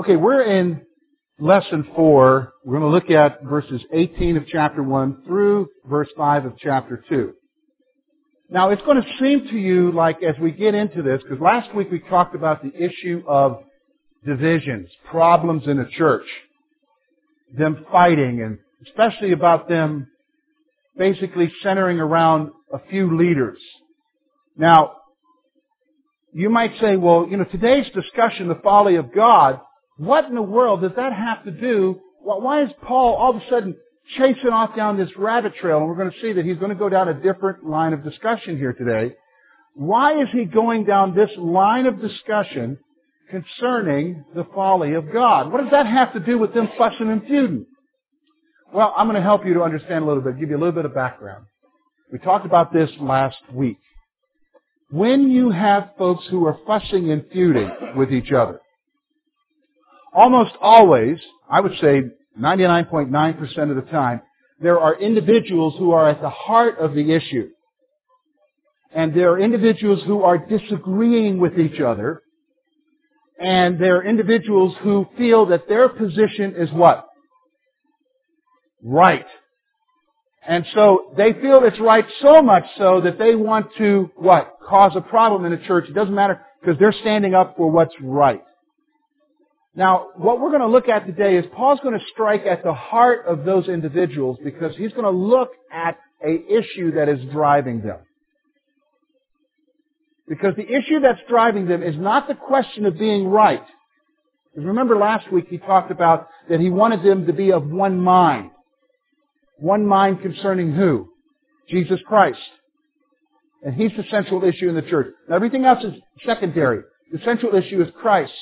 Okay, we're in lesson 4. We're going to look at verses 18 of chapter 1 through verse 5 of chapter 2. Now, it's going to seem to you like as we get into this, because last week we talked about the issue of divisions, problems in a church, them fighting, and especially about them basically centering around a few leaders. Now, you might say, well, you know, today's discussion, the folly of God, what in the world does that have to do? Why is Paul all of a sudden chasing off down this rabbit trail? And we're going to see that he's going to go down a different line of discussion here today. Why is he going down this line of discussion concerning the folly of God? What does that have to do with them fussing and feuding? Well, I'm going to help you to understand a little bit, give you a little bit of background. We talked about this last week. When you have folks who are fussing and feuding with each other, almost always, I would say 99.9% of the time, there are individuals who are at the heart of the issue. And there are individuals who are disagreeing with each other. And there are individuals who feel that their position is what? Right. And so they feel it's right so much so that they want to, what? Cause a problem in a church. It doesn't matter because they're standing up for what's right. Now, what we're going to look at today is Paul's going to strike at the heart of those individuals because he's going to look at a issue that is driving them. Because the issue that's driving them is not the question of being right. Because remember last week he talked about that he wanted them to be of one mind. One mind concerning who? Jesus Christ. And he's the central issue in the church. Now everything else is secondary. The central issue is Christ.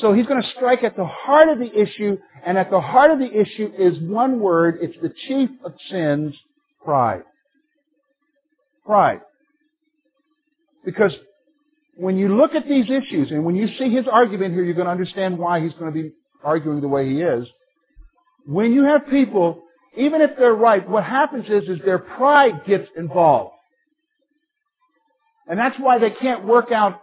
So he's going to strike at the heart of the issue, and at the heart of the issue is one word. It's the chief of sins, pride. Pride. Because when you look at these issues, and when you see his argument here, you're going to understand why he's going to be arguing the way he is. When you have people, even if they're right, what happens is, is their pride gets involved. And that's why they can't work out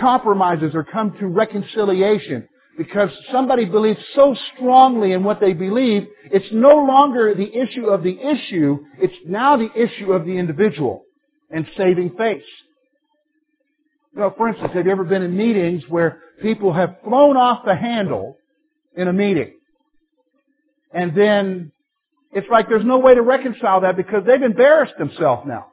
compromises or come to reconciliation because somebody believes so strongly in what they believe, it's no longer the issue of the issue, it's now the issue of the individual and saving face. Know, for instance, have you ever been in meetings where people have flown off the handle in a meeting? And then it's like there's no way to reconcile that because they've embarrassed themselves now.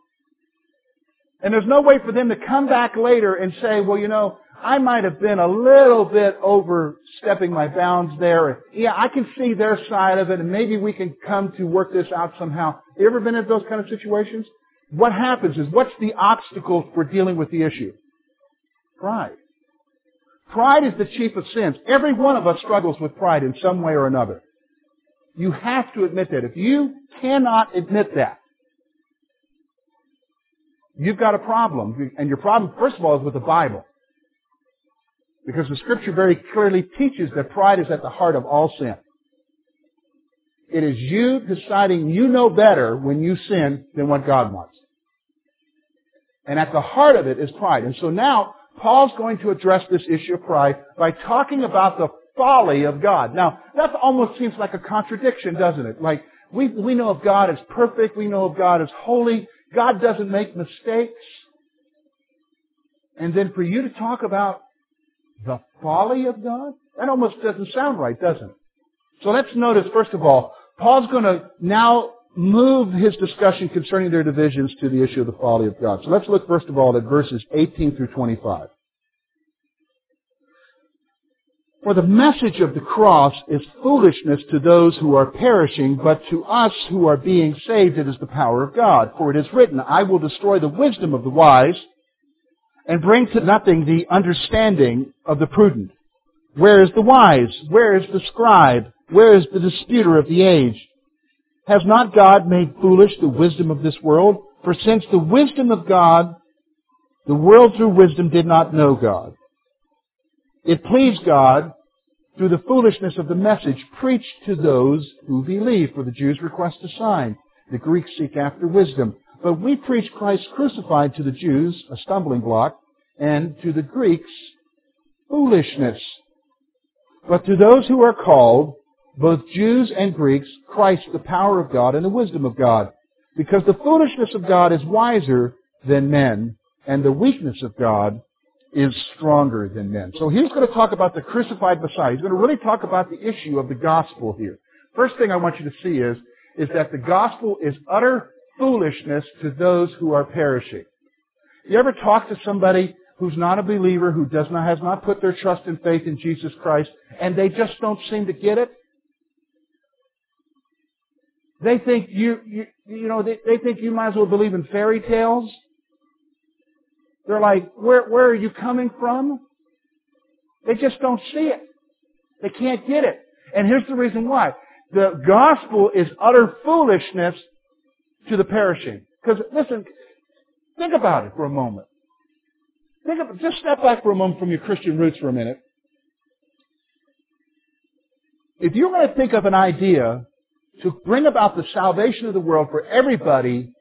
And there's no way for them to come back later and say, well, you know, I might have been a little bit overstepping my bounds there. Yeah, I can see their side of it and maybe we can come to work this out somehow. You ever been in those kind of situations? What happens is, what's the obstacle for dealing with the issue? Pride. Pride is the chief of sins. Every one of us struggles with pride in some way or another. You have to admit that. If you cannot admit that, you've got a problem. And your problem, first of all, is with the Bible. Because the scripture very clearly teaches that pride is at the heart of all sin. It is you deciding you know better when you sin than what God wants. And at the heart of it is pride. And so now, Paul's going to address this issue of pride by talking about the folly of God. Now, that almost seems like a contradiction, doesn't it? Like, we, we know of God as perfect, we know of God as holy, God doesn't make mistakes. And then for you to talk about the folly of God? That almost doesn't sound right, doesn't it? So let's notice, first of all, Paul's going to now move his discussion concerning their divisions to the issue of the folly of God. So let's look first of all at verses 18 through 25. For the message of the cross is foolishness to those who are perishing, but to us who are being saved it is the power of God. For it is written, I will destroy the wisdom of the wise and bring to nothing the understanding of the prudent. Where is the wise? Where is the scribe? Where is the disputer of the age? Has not God made foolish the wisdom of this world? For since the wisdom of God, the world through wisdom did not know God. It pleased God through the foolishness of the message preached to those who believe. For the Jews request a sign. The Greeks seek after wisdom. But we preach Christ crucified to the Jews, a stumbling block, and to the Greeks, foolishness. But to those who are called, both Jews and Greeks, Christ the power of God and the wisdom of God. Because the foolishness of God is wiser than men, and the weakness of God is stronger than men. So he's going to talk about the crucified Messiah. He's going to really talk about the issue of the gospel here. First thing I want you to see is, is that the gospel is utter foolishness to those who are perishing. You ever talk to somebody who's not a believer, who does not, has not put their trust and faith in Jesus Christ, and they just don't seem to get it? They think you, you, you know, they, they think you might as well believe in fairy tales. They're like, where, where are you coming from? They just don't see it. They can't get it. And here's the reason why. The gospel is utter foolishness to the perishing. Because, listen, think about it for a moment. Think of, just step back for a moment from your Christian roots for a minute. If you're going to think of an idea to bring about the salvation of the world for everybody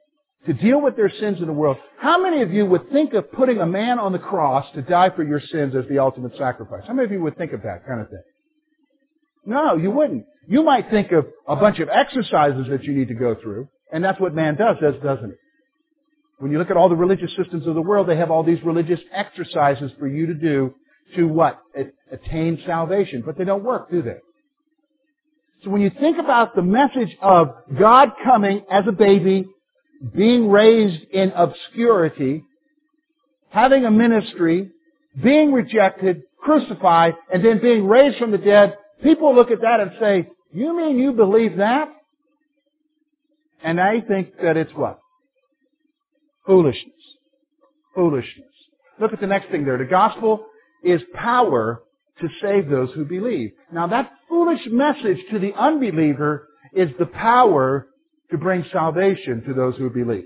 to deal with their sins in the world, how many of you would think of putting a man on the cross to die for your sins as the ultimate sacrifice? How many of you would think of that kind of thing? No, you wouldn't. You might think of a bunch of exercises that you need to go through, and that's what man does, doesn't it? When you look at all the religious systems of the world, they have all these religious exercises for you to do to what? Attain salvation. But they don't work, do they? So when you think about the message of God coming as a baby, being raised in obscurity, having a ministry, being rejected, crucified, and then being raised from the dead, people look at that and say, you mean you believe that? And I think that it's what? Foolishness. Foolishness. Look at the next thing there. The gospel is power to save those who believe. Now that foolish message to the unbeliever is the power to bring salvation to those who believe.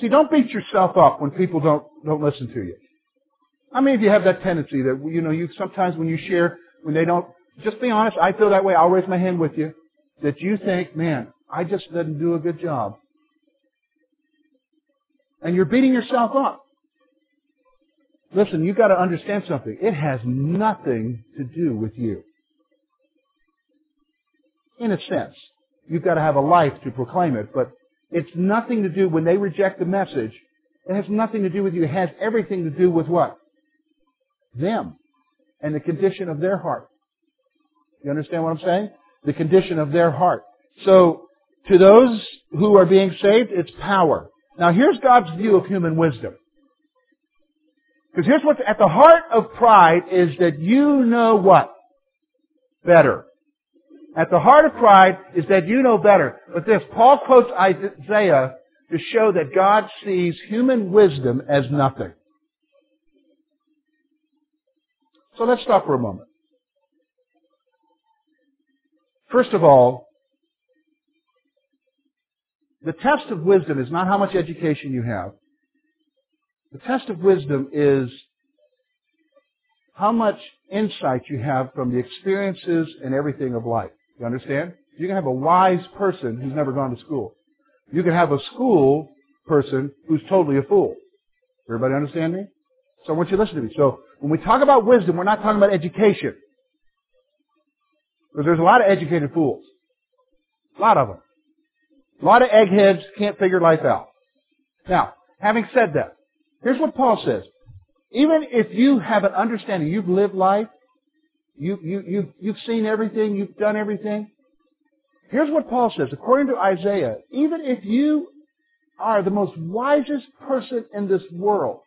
See, don't beat yourself up when people don't, don't listen to you. How many of you have that tendency that, you know, you sometimes when you share, when they don't, just be honest, I feel that way, I'll raise my hand with you, that you think, man, I just didn't do a good job. And you're beating yourself up. Listen, you've got to understand something. It has nothing to do with you. In a sense. You've got to have a life to proclaim it, but it's nothing to do, when they reject the message, it has nothing to do with you. It has everything to do with what? Them. And the condition of their heart. You understand what I'm saying? The condition of their heart. So, to those who are being saved, it's power. Now here's God's view of human wisdom. Because here's what's at the heart of pride is that you know what? Better. At the heart of pride is that you know better. But this, Paul quotes Isaiah to show that God sees human wisdom as nothing. So let's stop for a moment. First of all, the test of wisdom is not how much education you have. The test of wisdom is how much insight you have from the experiences and everything of life. You understand? You can have a wise person who's never gone to school. You can have a school person who's totally a fool. Everybody understand me? So I want you to listen to me. So when we talk about wisdom, we're not talking about education. Because there's a lot of educated fools. A lot of them. A lot of eggheads can't figure life out. Now, having said that, here's what Paul says. Even if you have an understanding, you've lived life, you, you, you, you've seen everything, you've done everything. Here's what Paul says. According to Isaiah, even if you are the most wisest person in this world,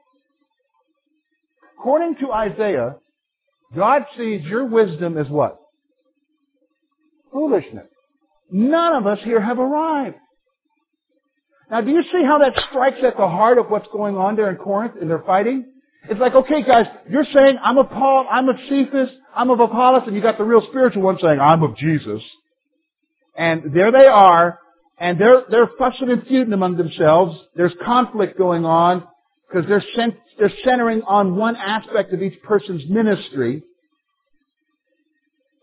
according to Isaiah, God sees your wisdom as what? Foolishness. None of us here have arrived. Now, do you see how that strikes at the heart of what's going on there in Corinth and they're fighting? It's like, okay guys, you're saying I'm of Paul, I'm of Cephas, I'm of Apollos, and you got the real spiritual one saying I'm of Jesus. And there they are, and they're, they're fussing and feuding among themselves. There's conflict going on, because they're, cent- they're centering on one aspect of each person's ministry.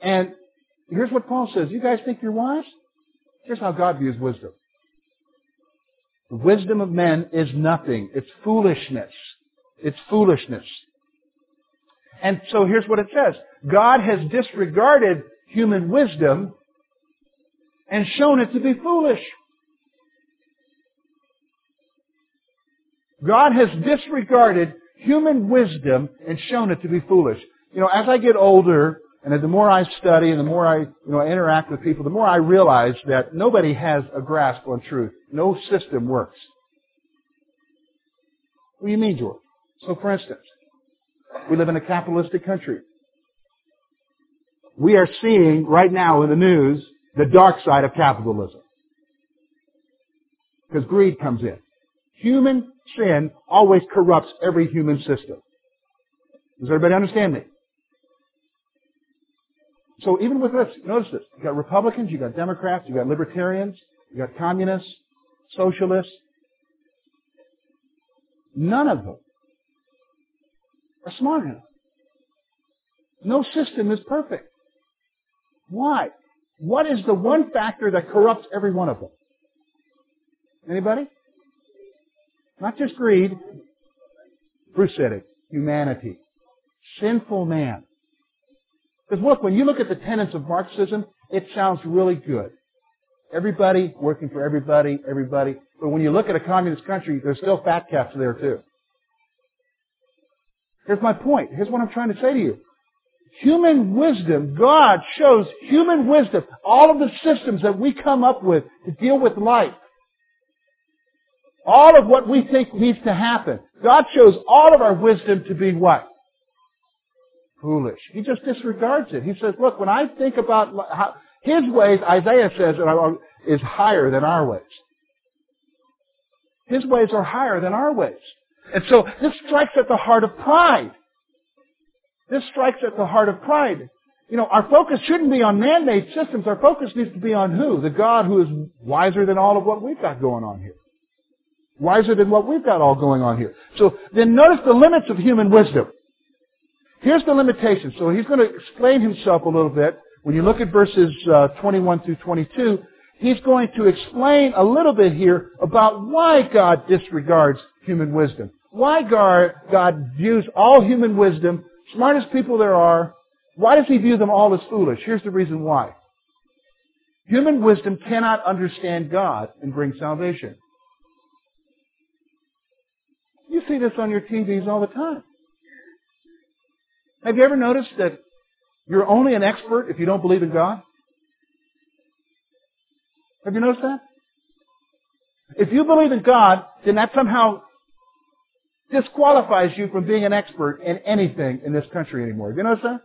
And here's what Paul says. You guys think you're wise? Here's how God views wisdom. The wisdom of men is nothing. It's foolishness. It's foolishness. And so here's what it says. God has disregarded human wisdom and shown it to be foolish. God has disregarded human wisdom and shown it to be foolish. You know, as I get older, and the more I study and the more I, you know, interact with people, the more I realize that nobody has a grasp on truth. No system works. What do you mean, George? So for instance, we live in a capitalistic country. We are seeing right now in the news the dark side of capitalism. Because greed comes in. Human sin always corrupts every human system. Does everybody understand me? So even with this, notice this. You've got Republicans, you've got Democrats, you've got Libertarians, you've got Communists, Socialists. None of them are smart enough. No system is perfect. Why? What is the one factor that corrupts every one of them? Anybody? Not just greed. Bruce said it. Humanity. Sinful man. Because look, when you look at the tenets of Marxism, it sounds really good. Everybody working for everybody, everybody. But when you look at a communist country, there's still fat cats there too. Here's my point. Here's what I'm trying to say to you. Human wisdom, God shows human wisdom, all of the systems that we come up with to deal with life. All of what we think needs to happen. God shows all of our wisdom to be what? Foolish. He just disregards it. He says, look, when I think about how, His ways, Isaiah says, is higher than our ways. His ways are higher than our ways. And so this strikes at the heart of pride. This strikes at the heart of pride. You know, our focus shouldn't be on man-made systems. Our focus needs to be on who? The God who is wiser than all of what we've got going on here. Wiser than what we've got all going on here. So then notice the limits of human wisdom. Here's the limitation. So he's going to explain himself a little bit. When you look at verses uh, 21 through 22, he's going to explain a little bit here about why God disregards human wisdom. Why God, views all human wisdom, smartest people there are, why does he view them all as foolish? Here's the reason why. Human wisdom cannot understand God and bring salvation. You see this on your TVs all the time. Have you ever noticed that you're only an expert if you don't believe in God? Have you noticed that? If you believe in God, then that somehow disqualifies you from being an expert in anything in this country anymore. You notice that?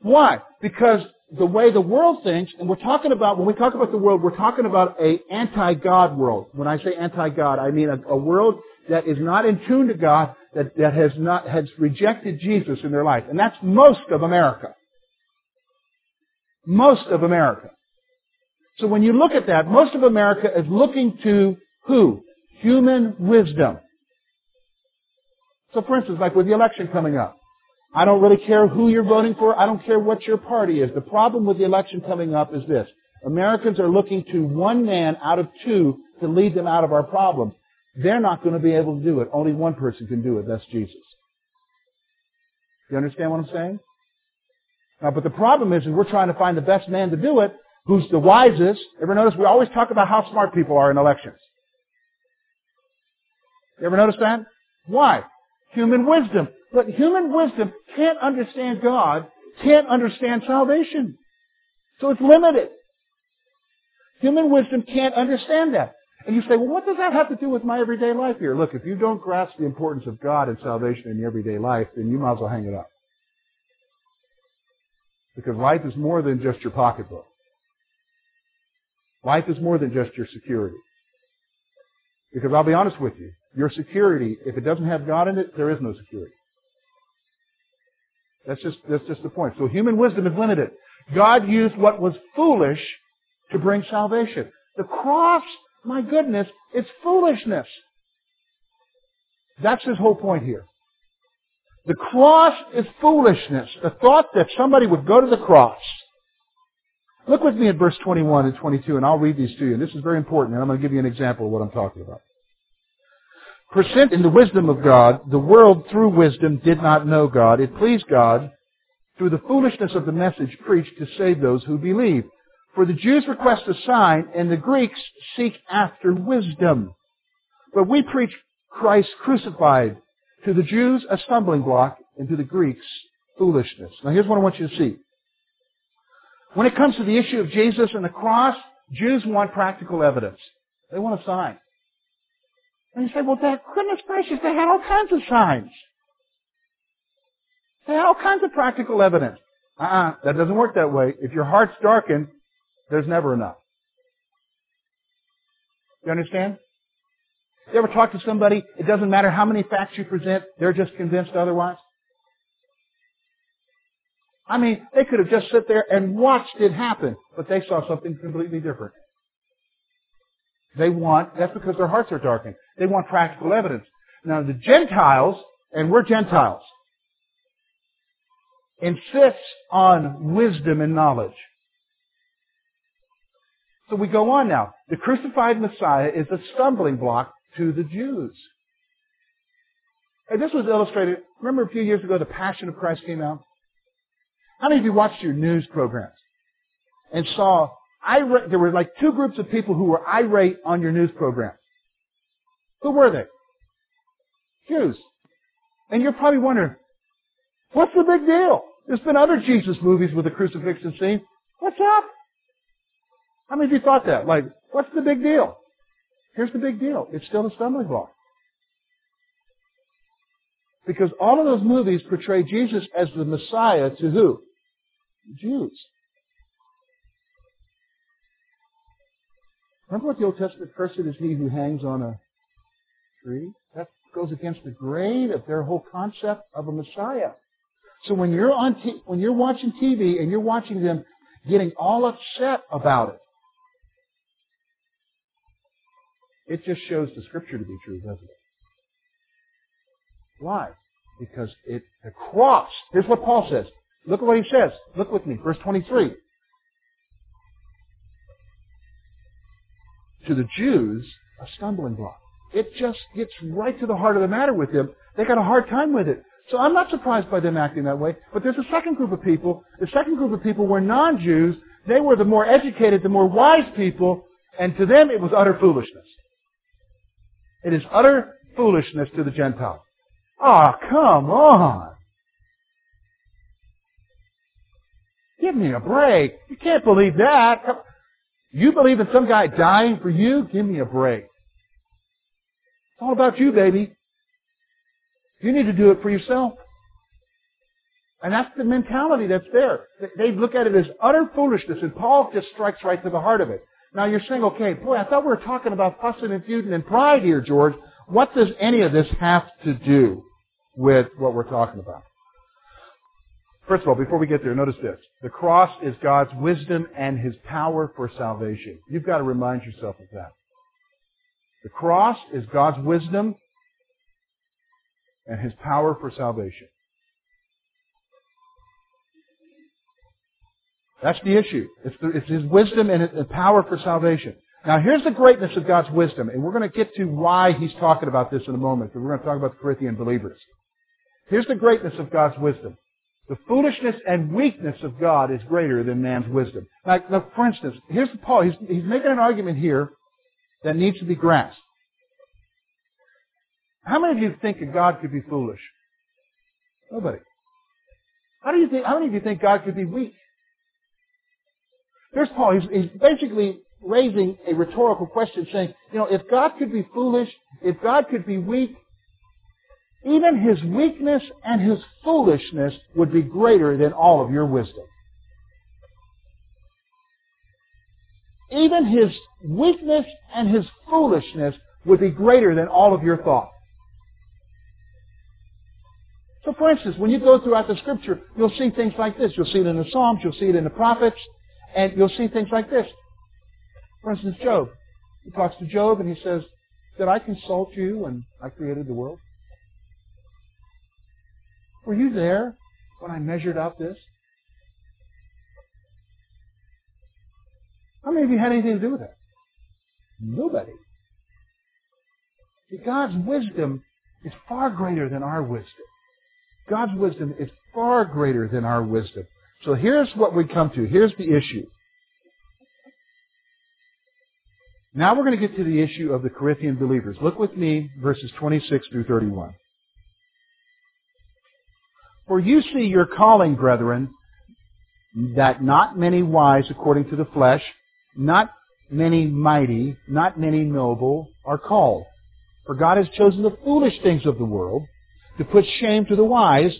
Why? Because the way the world thinks, and we're talking about, when we talk about the world, we're talking about a anti-God world. When I say anti-God, I mean a, a world that is not in tune to God, that, that has not, has rejected Jesus in their life. And that's most of America. Most of America. So when you look at that, most of America is looking to who? Human wisdom. So for instance, like with the election coming up, I don't really care who you're voting for. I don't care what your party is. The problem with the election coming up is this. Americans are looking to one man out of two to lead them out of our problems. They're not going to be able to do it. Only one person can do it. That's Jesus. You understand what I'm saying? Now, but the problem is, is we're trying to find the best man to do it, who's the wisest. Ever notice we always talk about how smart people are in elections? You ever notice that? Why? Human wisdom. But human wisdom can't understand God, can't understand salvation. So it's limited. Human wisdom can't understand that. And you say, well, what does that have to do with my everyday life here? Look, if you don't grasp the importance of God and salvation in your everyday life, then you might as well hang it up. Because life is more than just your pocketbook. Life is more than just your security. Because I'll be honest with you, your security, if it doesn't have God in it, there is no security. That's just, that's just the point. So human wisdom is limited. God used what was foolish to bring salvation. The cross, my goodness, it's foolishness. That's his whole point here. The cross is foolishness. The thought that somebody would go to the cross. Look with me at verse 21 and 22, and I'll read these to you. And this is very important, and I'm going to give you an example of what I'm talking about. Percent in the wisdom of God, the world through wisdom did not know God. It pleased God through the foolishness of the message preached to save those who believe. For the Jews request a sign and the Greeks seek after wisdom. But we preach Christ crucified. To the Jews, a stumbling block, and to the Greeks, foolishness. Now here's what I want you to see. When it comes to the issue of Jesus and the cross, Jews want practical evidence. They want a sign. And you say, well, Dad, goodness gracious, they had all kinds of signs. They had all kinds of practical evidence. Uh-uh, that doesn't work that way. If your heart's darkened, there's never enough. You understand? You ever talk to somebody, it doesn't matter how many facts you present, they're just convinced otherwise? I mean, they could have just sit there and watched it happen, but they saw something completely different. They want, that's because their hearts are darkened. They want practical evidence. Now the Gentiles, and we're Gentiles, insists on wisdom and knowledge. So we go on now. The crucified Messiah is a stumbling block to the Jews. And this was illustrated, remember a few years ago the Passion of Christ came out? How many of you watched your news programs and saw irate, there were like two groups of people who were irate on your news programs? Who were they? Jews. And you're probably wondering, what's the big deal? There's been other Jesus movies with the crucifixion scene. What's up? How many of you thought that? Like, what's the big deal? Here's the big deal. It's still a stumbling block. Because all of those movies portray Jesus as the Messiah to who? Jews. Remember what the Old Testament cursed is he who hangs on a tree? That goes against the grain of their whole concept of a Messiah. So when you're on t- when you're watching TV and you're watching them getting all upset about it, it just shows the scripture to be true, doesn't it? Why? Because it the cross. Here's what Paul says. Look at what he says. Look with me, verse 23. To the Jews, a stumbling block. It just gets right to the heart of the matter with them. They got a hard time with it. So I'm not surprised by them acting that way. But there's a second group of people. The second group of people were non-Jews. They were the more educated, the more wise people, and to them it was utter foolishness. It is utter foolishness to the Gentiles. Ah, oh, come on. Give me a break. You can't believe that. You believe in some guy dying for you? Give me a break. It's all about you, baby. You need to do it for yourself. And that's the mentality that's there. They look at it as utter foolishness, and Paul just strikes right to the heart of it. Now you're saying, okay, boy, I thought we were talking about fussing and feuding and pride here, George. What does any of this have to do with what we're talking about? First of all, before we get there, notice this. The cross is God's wisdom and His power for salvation. You've got to remind yourself of that. The cross is God's wisdom and His power for salvation. That's the issue. It's, the, it's His wisdom and His power for salvation. Now here's the greatness of God's wisdom, and we're going to get to why He's talking about this in a moment, because we're going to talk about the Corinthian believers. Here's the greatness of God's wisdom. The foolishness and weakness of God is greater than man's wisdom. Like, for instance, here's Paul. He's, he's making an argument here that needs to be grasped. How many of you think that God could be foolish? Nobody. How do you think? How many of you think God could be weak? Here's Paul. He's, he's basically raising a rhetorical question, saying, you know, if God could be foolish, if God could be weak, even his weakness and his foolishness would be greater than all of your wisdom. Even his weakness and his foolishness would be greater than all of your thought. So for instance, when you go throughout the scripture, you'll see things like this. You'll see it in the Psalms, you'll see it in the prophets, and you'll see things like this. For instance, Job. He talks to Job and he says, Did I consult you when I created the world? Were you there when I measured out this? How many of you had anything to do with it? Nobody. See, God's wisdom is far greater than our wisdom. God's wisdom is far greater than our wisdom. So here's what we come to. Here's the issue. Now we're going to get to the issue of the Corinthian believers. Look with me, verses 26 through 31. For you see your calling, brethren, that not many wise according to the flesh, not many mighty, not many noble are called. For God has chosen the foolish things of the world to put shame to the wise,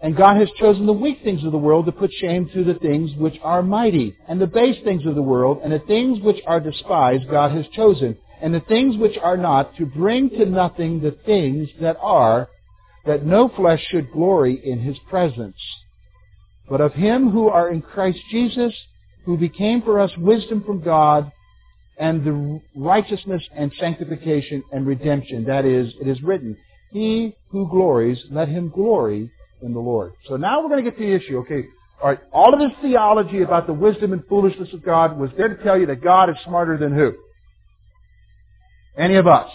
and God has chosen the weak things of the world to put shame to the things which are mighty, and the base things of the world, and the things which are despised God has chosen, and the things which are not, to bring to nothing the things that are, that no flesh should glory in his presence. But of him who are in Christ Jesus, who became for us wisdom from God, and the righteousness and sanctification and redemption. That is, it is written, He who glories, let him glory in the Lord. So now we're going to get to the issue, okay? All right, all of this theology about the wisdom and foolishness of God was there to tell you that God is smarter than who? Any of us.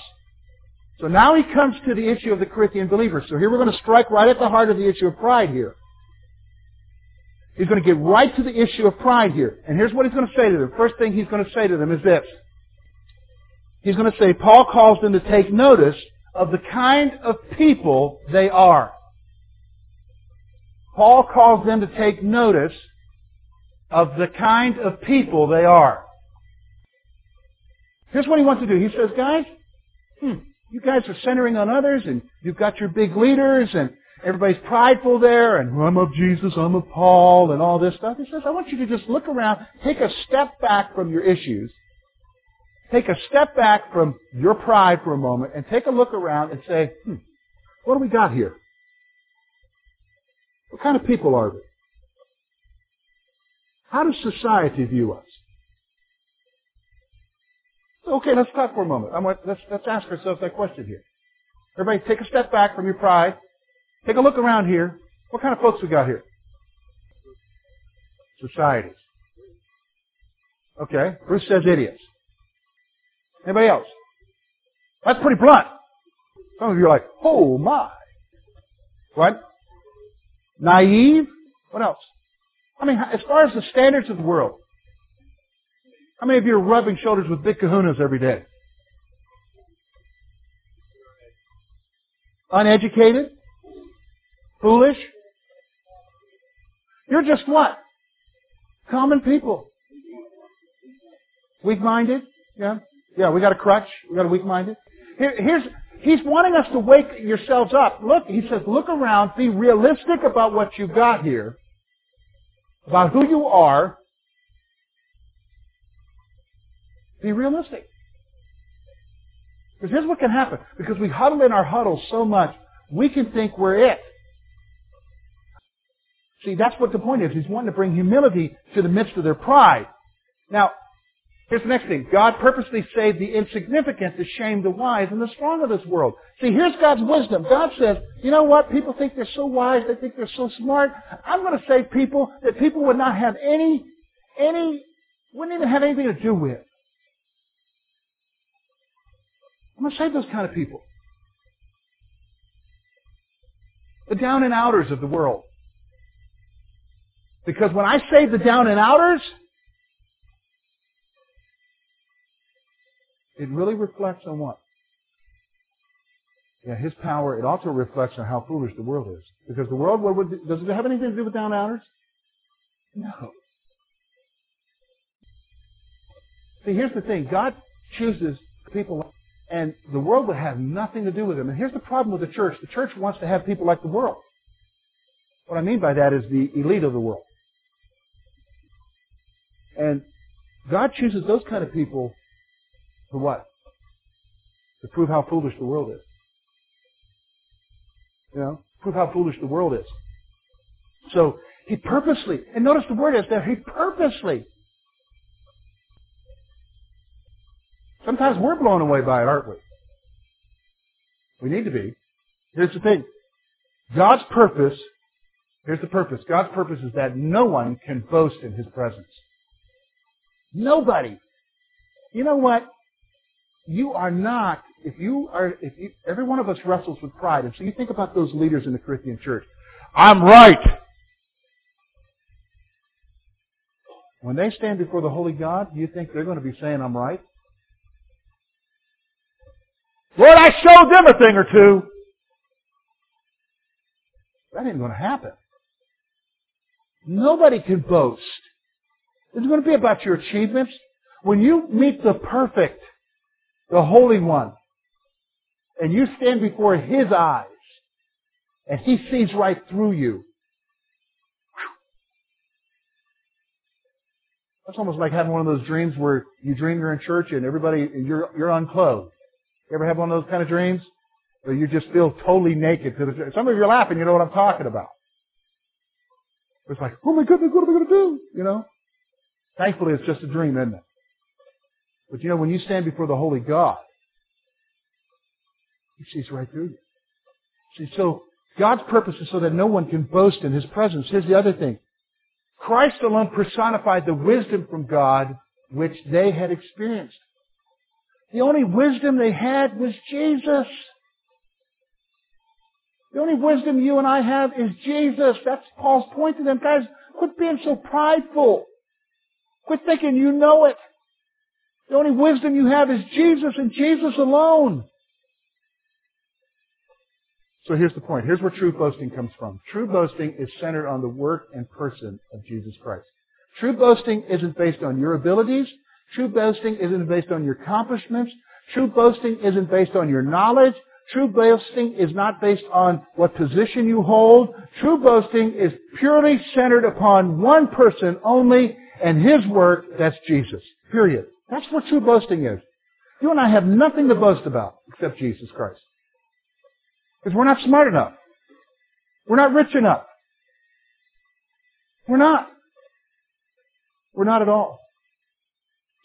So now he comes to the issue of the Corinthian believers. So here we're going to strike right at the heart of the issue of pride here. He's going to get right to the issue of pride here. And here's what he's going to say to them. First thing he's going to say to them is this. He's going to say, Paul calls them to take notice of the kind of people they are. Paul calls them to take notice of the kind of people they are. Here's what he wants to do. He says, guys, hmm, you guys are centering on others and you've got your big leaders and everybody's prideful there and I'm of Jesus, I'm of Paul and all this stuff. He says, I want you to just look around, take a step back from your issues, take a step back from your pride for a moment and take a look around and say, hmm, what do we got here? What kind of people are we? How does society view us? Okay, let's talk for a moment. Want, let's, let's ask ourselves that question here. Everybody take a step back from your pride. Take a look around here. What kind of folks we got here? Societies. Okay. Bruce says idiots. Anybody else? That's pretty blunt. Some of you are like, oh my. What? Naive? What else? I mean, as far as the standards of the world, how many of you are rubbing shoulders with big kahunas every day? Uneducated? Foolish? You're just what? Common people. Weak-minded? Yeah. Yeah, we got a crutch. We got a weak-minded. Here, here's, he's wanting us to wake yourselves up. Look, he says, look around, be realistic about what you've got here, about who you are. Be realistic. Because here's what can happen. Because we huddle in our huddles so much, we can think we're it. See, that's what the point is. He's wanting to bring humility to the midst of their pride. Now, here's the next thing. God purposely saved the insignificant to shame the wise and the strong of this world. See, here's God's wisdom. God says, you know what? People think they're so wise. They think they're so smart. I'm going to save people that people would not have any, any, wouldn't even have anything to do with. I'm going to save those kind of people. The down and outers of the world. Because when I say the down and outers, it really reflects on what? Yeah, his power, it also reflects on how foolish the world is. Because the world, what would, does it have anything to do with down and outers? No. See, here's the thing. God chooses people, and the world would have nothing to do with them. And here's the problem with the church. The church wants to have people like the world. What I mean by that is the elite of the world. And God chooses those kind of people for what? To prove how foolish the world is. You know, prove how foolish the world is. So he purposely, and notice the word is there, he purposely. Sometimes we're blown away by it, aren't we? We need to be. Here's the thing. God's purpose, here's the purpose. God's purpose is that no one can boast in his presence. Nobody. You know what? You are not if you are, if you, every one of us wrestles with pride, and so you think about those leaders in the Corinthian church. I'm right. When they stand before the holy God, do you think they're going to be saying I'm right? Lord, I showed them a thing or two. That ain't going to happen. Nobody can boast. It's going to be about your achievements. When you meet the perfect, the Holy One, and you stand before His eyes, and He sees right through you, that's almost like having one of those dreams where you dream you're in church and everybody, you're, you're unclothed. You ever have one of those kind of dreams? Where you just feel totally naked. Some of you are laughing, you know what I'm talking about. It's like, oh my goodness, what am I going to do? You know? Thankfully, it's just a dream, isn't it? But you know, when you stand before the Holy God, He sees right through you. See, so God's purpose is so that no one can boast in His presence. Here's the other thing. Christ alone personified the wisdom from God which they had experienced. The only wisdom they had was Jesus. The only wisdom you and I have is Jesus. That's Paul's point to them. Guys, quit being so prideful. Quit thinking you know it. The only wisdom you have is Jesus and Jesus alone. So here's the point. Here's where true boasting comes from. True boasting is centered on the work and person of Jesus Christ. True boasting isn't based on your abilities. True boasting isn't based on your accomplishments. True boasting isn't based on your knowledge. True boasting is not based on what position you hold. True boasting is purely centered upon one person only and his work, that's Jesus. Period. That's what true boasting is. You and I have nothing to boast about except Jesus Christ. Because we're not smart enough. We're not rich enough. We're not. We're not at all.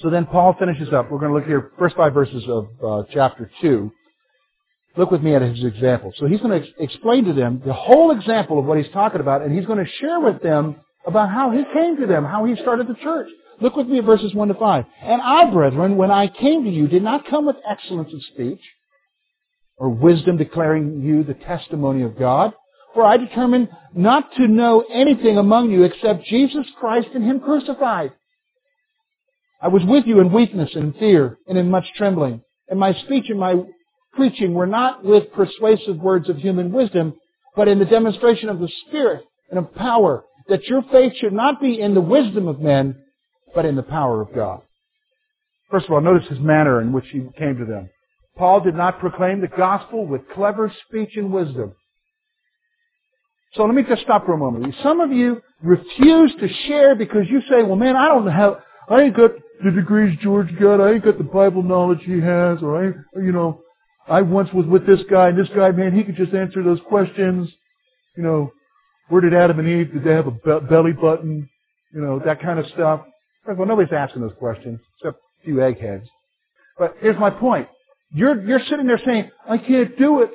So then Paul finishes up. We're going to look here, first five verses of uh, chapter 2. Look with me at his example. So he's going to ex- explain to them the whole example of what he's talking about, and he's going to share with them about how he came to them, how he started the church. Look with me at verses 1 to 5. And I, brethren, when I came to you, did not come with excellence of speech or wisdom declaring you the testimony of God, for I determined not to know anything among you except Jesus Christ and Him crucified. I was with you in weakness and fear and in much trembling. And my speech and my preaching were not with persuasive words of human wisdom, but in the demonstration of the Spirit and of power, that your faith should not be in the wisdom of men, but in the power of God. First of all, notice his manner in which he came to them. Paul did not proclaim the gospel with clever speech and wisdom. So let me just stop for a moment. Some of you refuse to share because you say, well man, I don't have, I ain't got the degrees George got. I ain't got the Bible knowledge he has, or I, you know, I once was with this guy, and this guy, man, he could just answer those questions. You know, where did Adam and Eve? Did they have a be- belly button? You know, that kind of stuff. Well, nobody's asking those questions except a few eggheads. But here's my point. You're you're sitting there saying, I can't do it.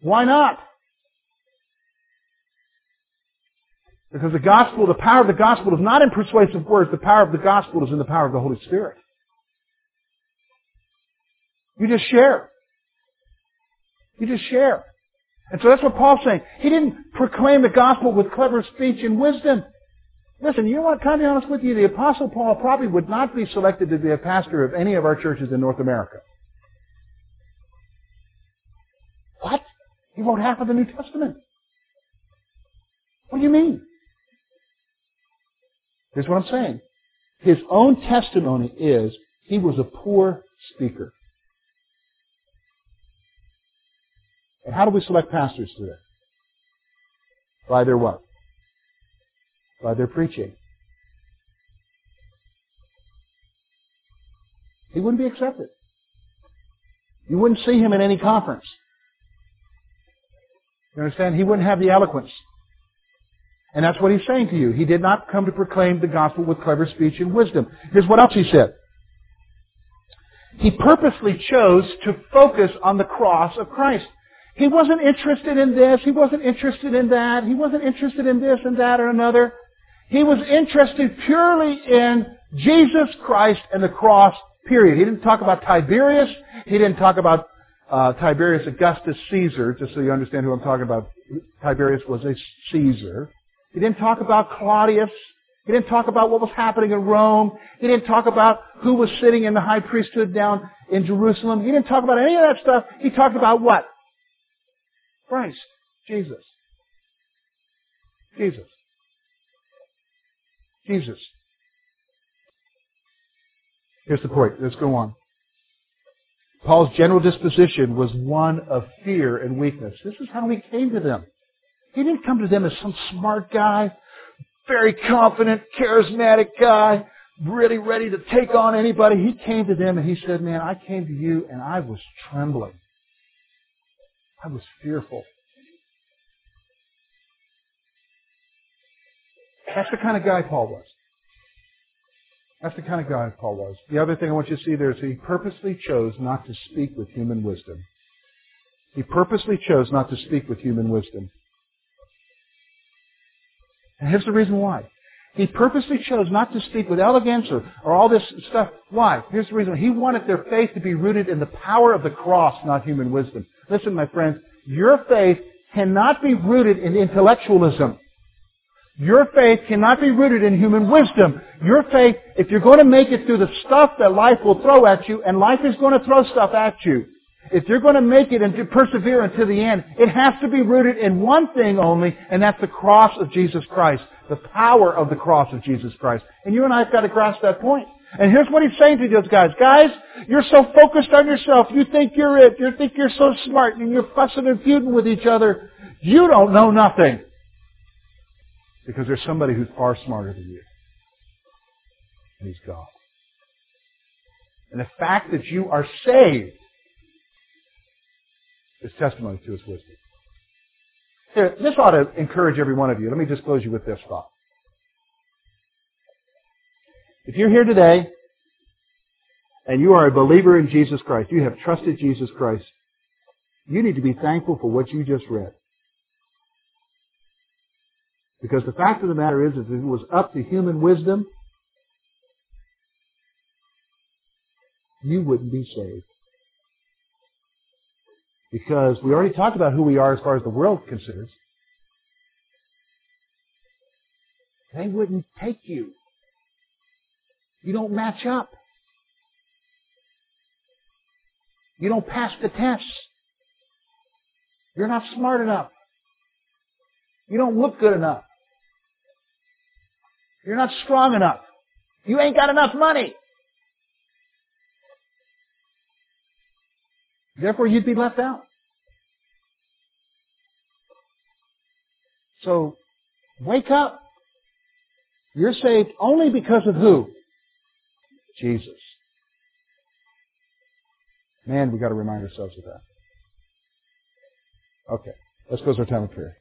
Why not? Because the gospel, the power of the gospel is not in persuasive words. The power of the gospel is in the power of the Holy Spirit. You just share. You just share. And so that's what Paul's saying. He didn't proclaim the gospel with clever speech and wisdom. Listen, you know what? Can I be honest with you? The Apostle Paul probably would not be selected to be a pastor of any of our churches in North America. What? He wrote half of the New Testament. What do you mean? Here's what I'm saying. His own testimony is he was a poor speaker. And how do we select pastors today? By their what? By their preaching. He wouldn't be accepted. You wouldn't see him in any conference. You understand? He wouldn't have the eloquence. And that's what he's saying to you. He did not come to proclaim the gospel with clever speech and wisdom. Here's what else he said. He purposely chose to focus on the cross of Christ. He wasn't interested in this. He wasn't interested in that. He wasn't interested in this and that or another. He was interested purely in Jesus Christ and the cross, period. He didn't talk about Tiberius. He didn't talk about uh, Tiberius Augustus Caesar, just so you understand who I'm talking about. Tiberius was a Caesar. He didn't talk about Claudius. He didn't talk about what was happening in Rome. He didn't talk about who was sitting in the high priesthood down in Jerusalem. He didn't talk about any of that stuff. He talked about what? Christ. Jesus. Jesus. Jesus. Here's the point. Let's go on. Paul's general disposition was one of fear and weakness. This is how he came to them. He didn't come to them as some smart guy, very confident, charismatic guy, really ready to take on anybody. He came to them and he said, man, I came to you and I was trembling. I was fearful. That's the kind of guy Paul was. That's the kind of guy Paul was. The other thing I want you to see there is he purposely chose not to speak with human wisdom. He purposely chose not to speak with human wisdom. And here's the reason why. He purposely chose not to speak with elegance or, or all this stuff. Why? Here's the reason. He wanted their faith to be rooted in the power of the cross, not human wisdom. Listen, my friends, your faith cannot be rooted in intellectualism. Your faith cannot be rooted in human wisdom. Your faith, if you're going to make it through the stuff that life will throw at you, and life is going to throw stuff at you, if you're going to make it and to persevere until the end, it has to be rooted in one thing only, and that's the cross of Jesus Christ. The power of the cross of Jesus Christ. And you and I have got to grasp that point. And here's what he's saying to those guys. Guys, you're so focused on yourself. You think you're it. You think you're so smart and you're fussing and feuding with each other. You don't know nothing. Because there's somebody who's far smarter than you. And he's God. And the fact that you are saved is testimony to his wisdom. Here, this ought to encourage every one of you. Let me just close you with this thought. If you're here today and you are a believer in Jesus Christ, you have trusted Jesus Christ, you need to be thankful for what you just read. Because the fact of the matter is, if it was up to human wisdom, you wouldn't be saved. Because we already talked about who we are as far as the world considers. They wouldn't take you. You don't match up. You don't pass the tests. You're not smart enough. You don't look good enough. You're not strong enough. You ain't got enough money. Therefore, you'd be left out. So, wake up. You're saved only because of who? Jesus. Man, we've got to remind ourselves of that. Okay. Let's close our time of prayer.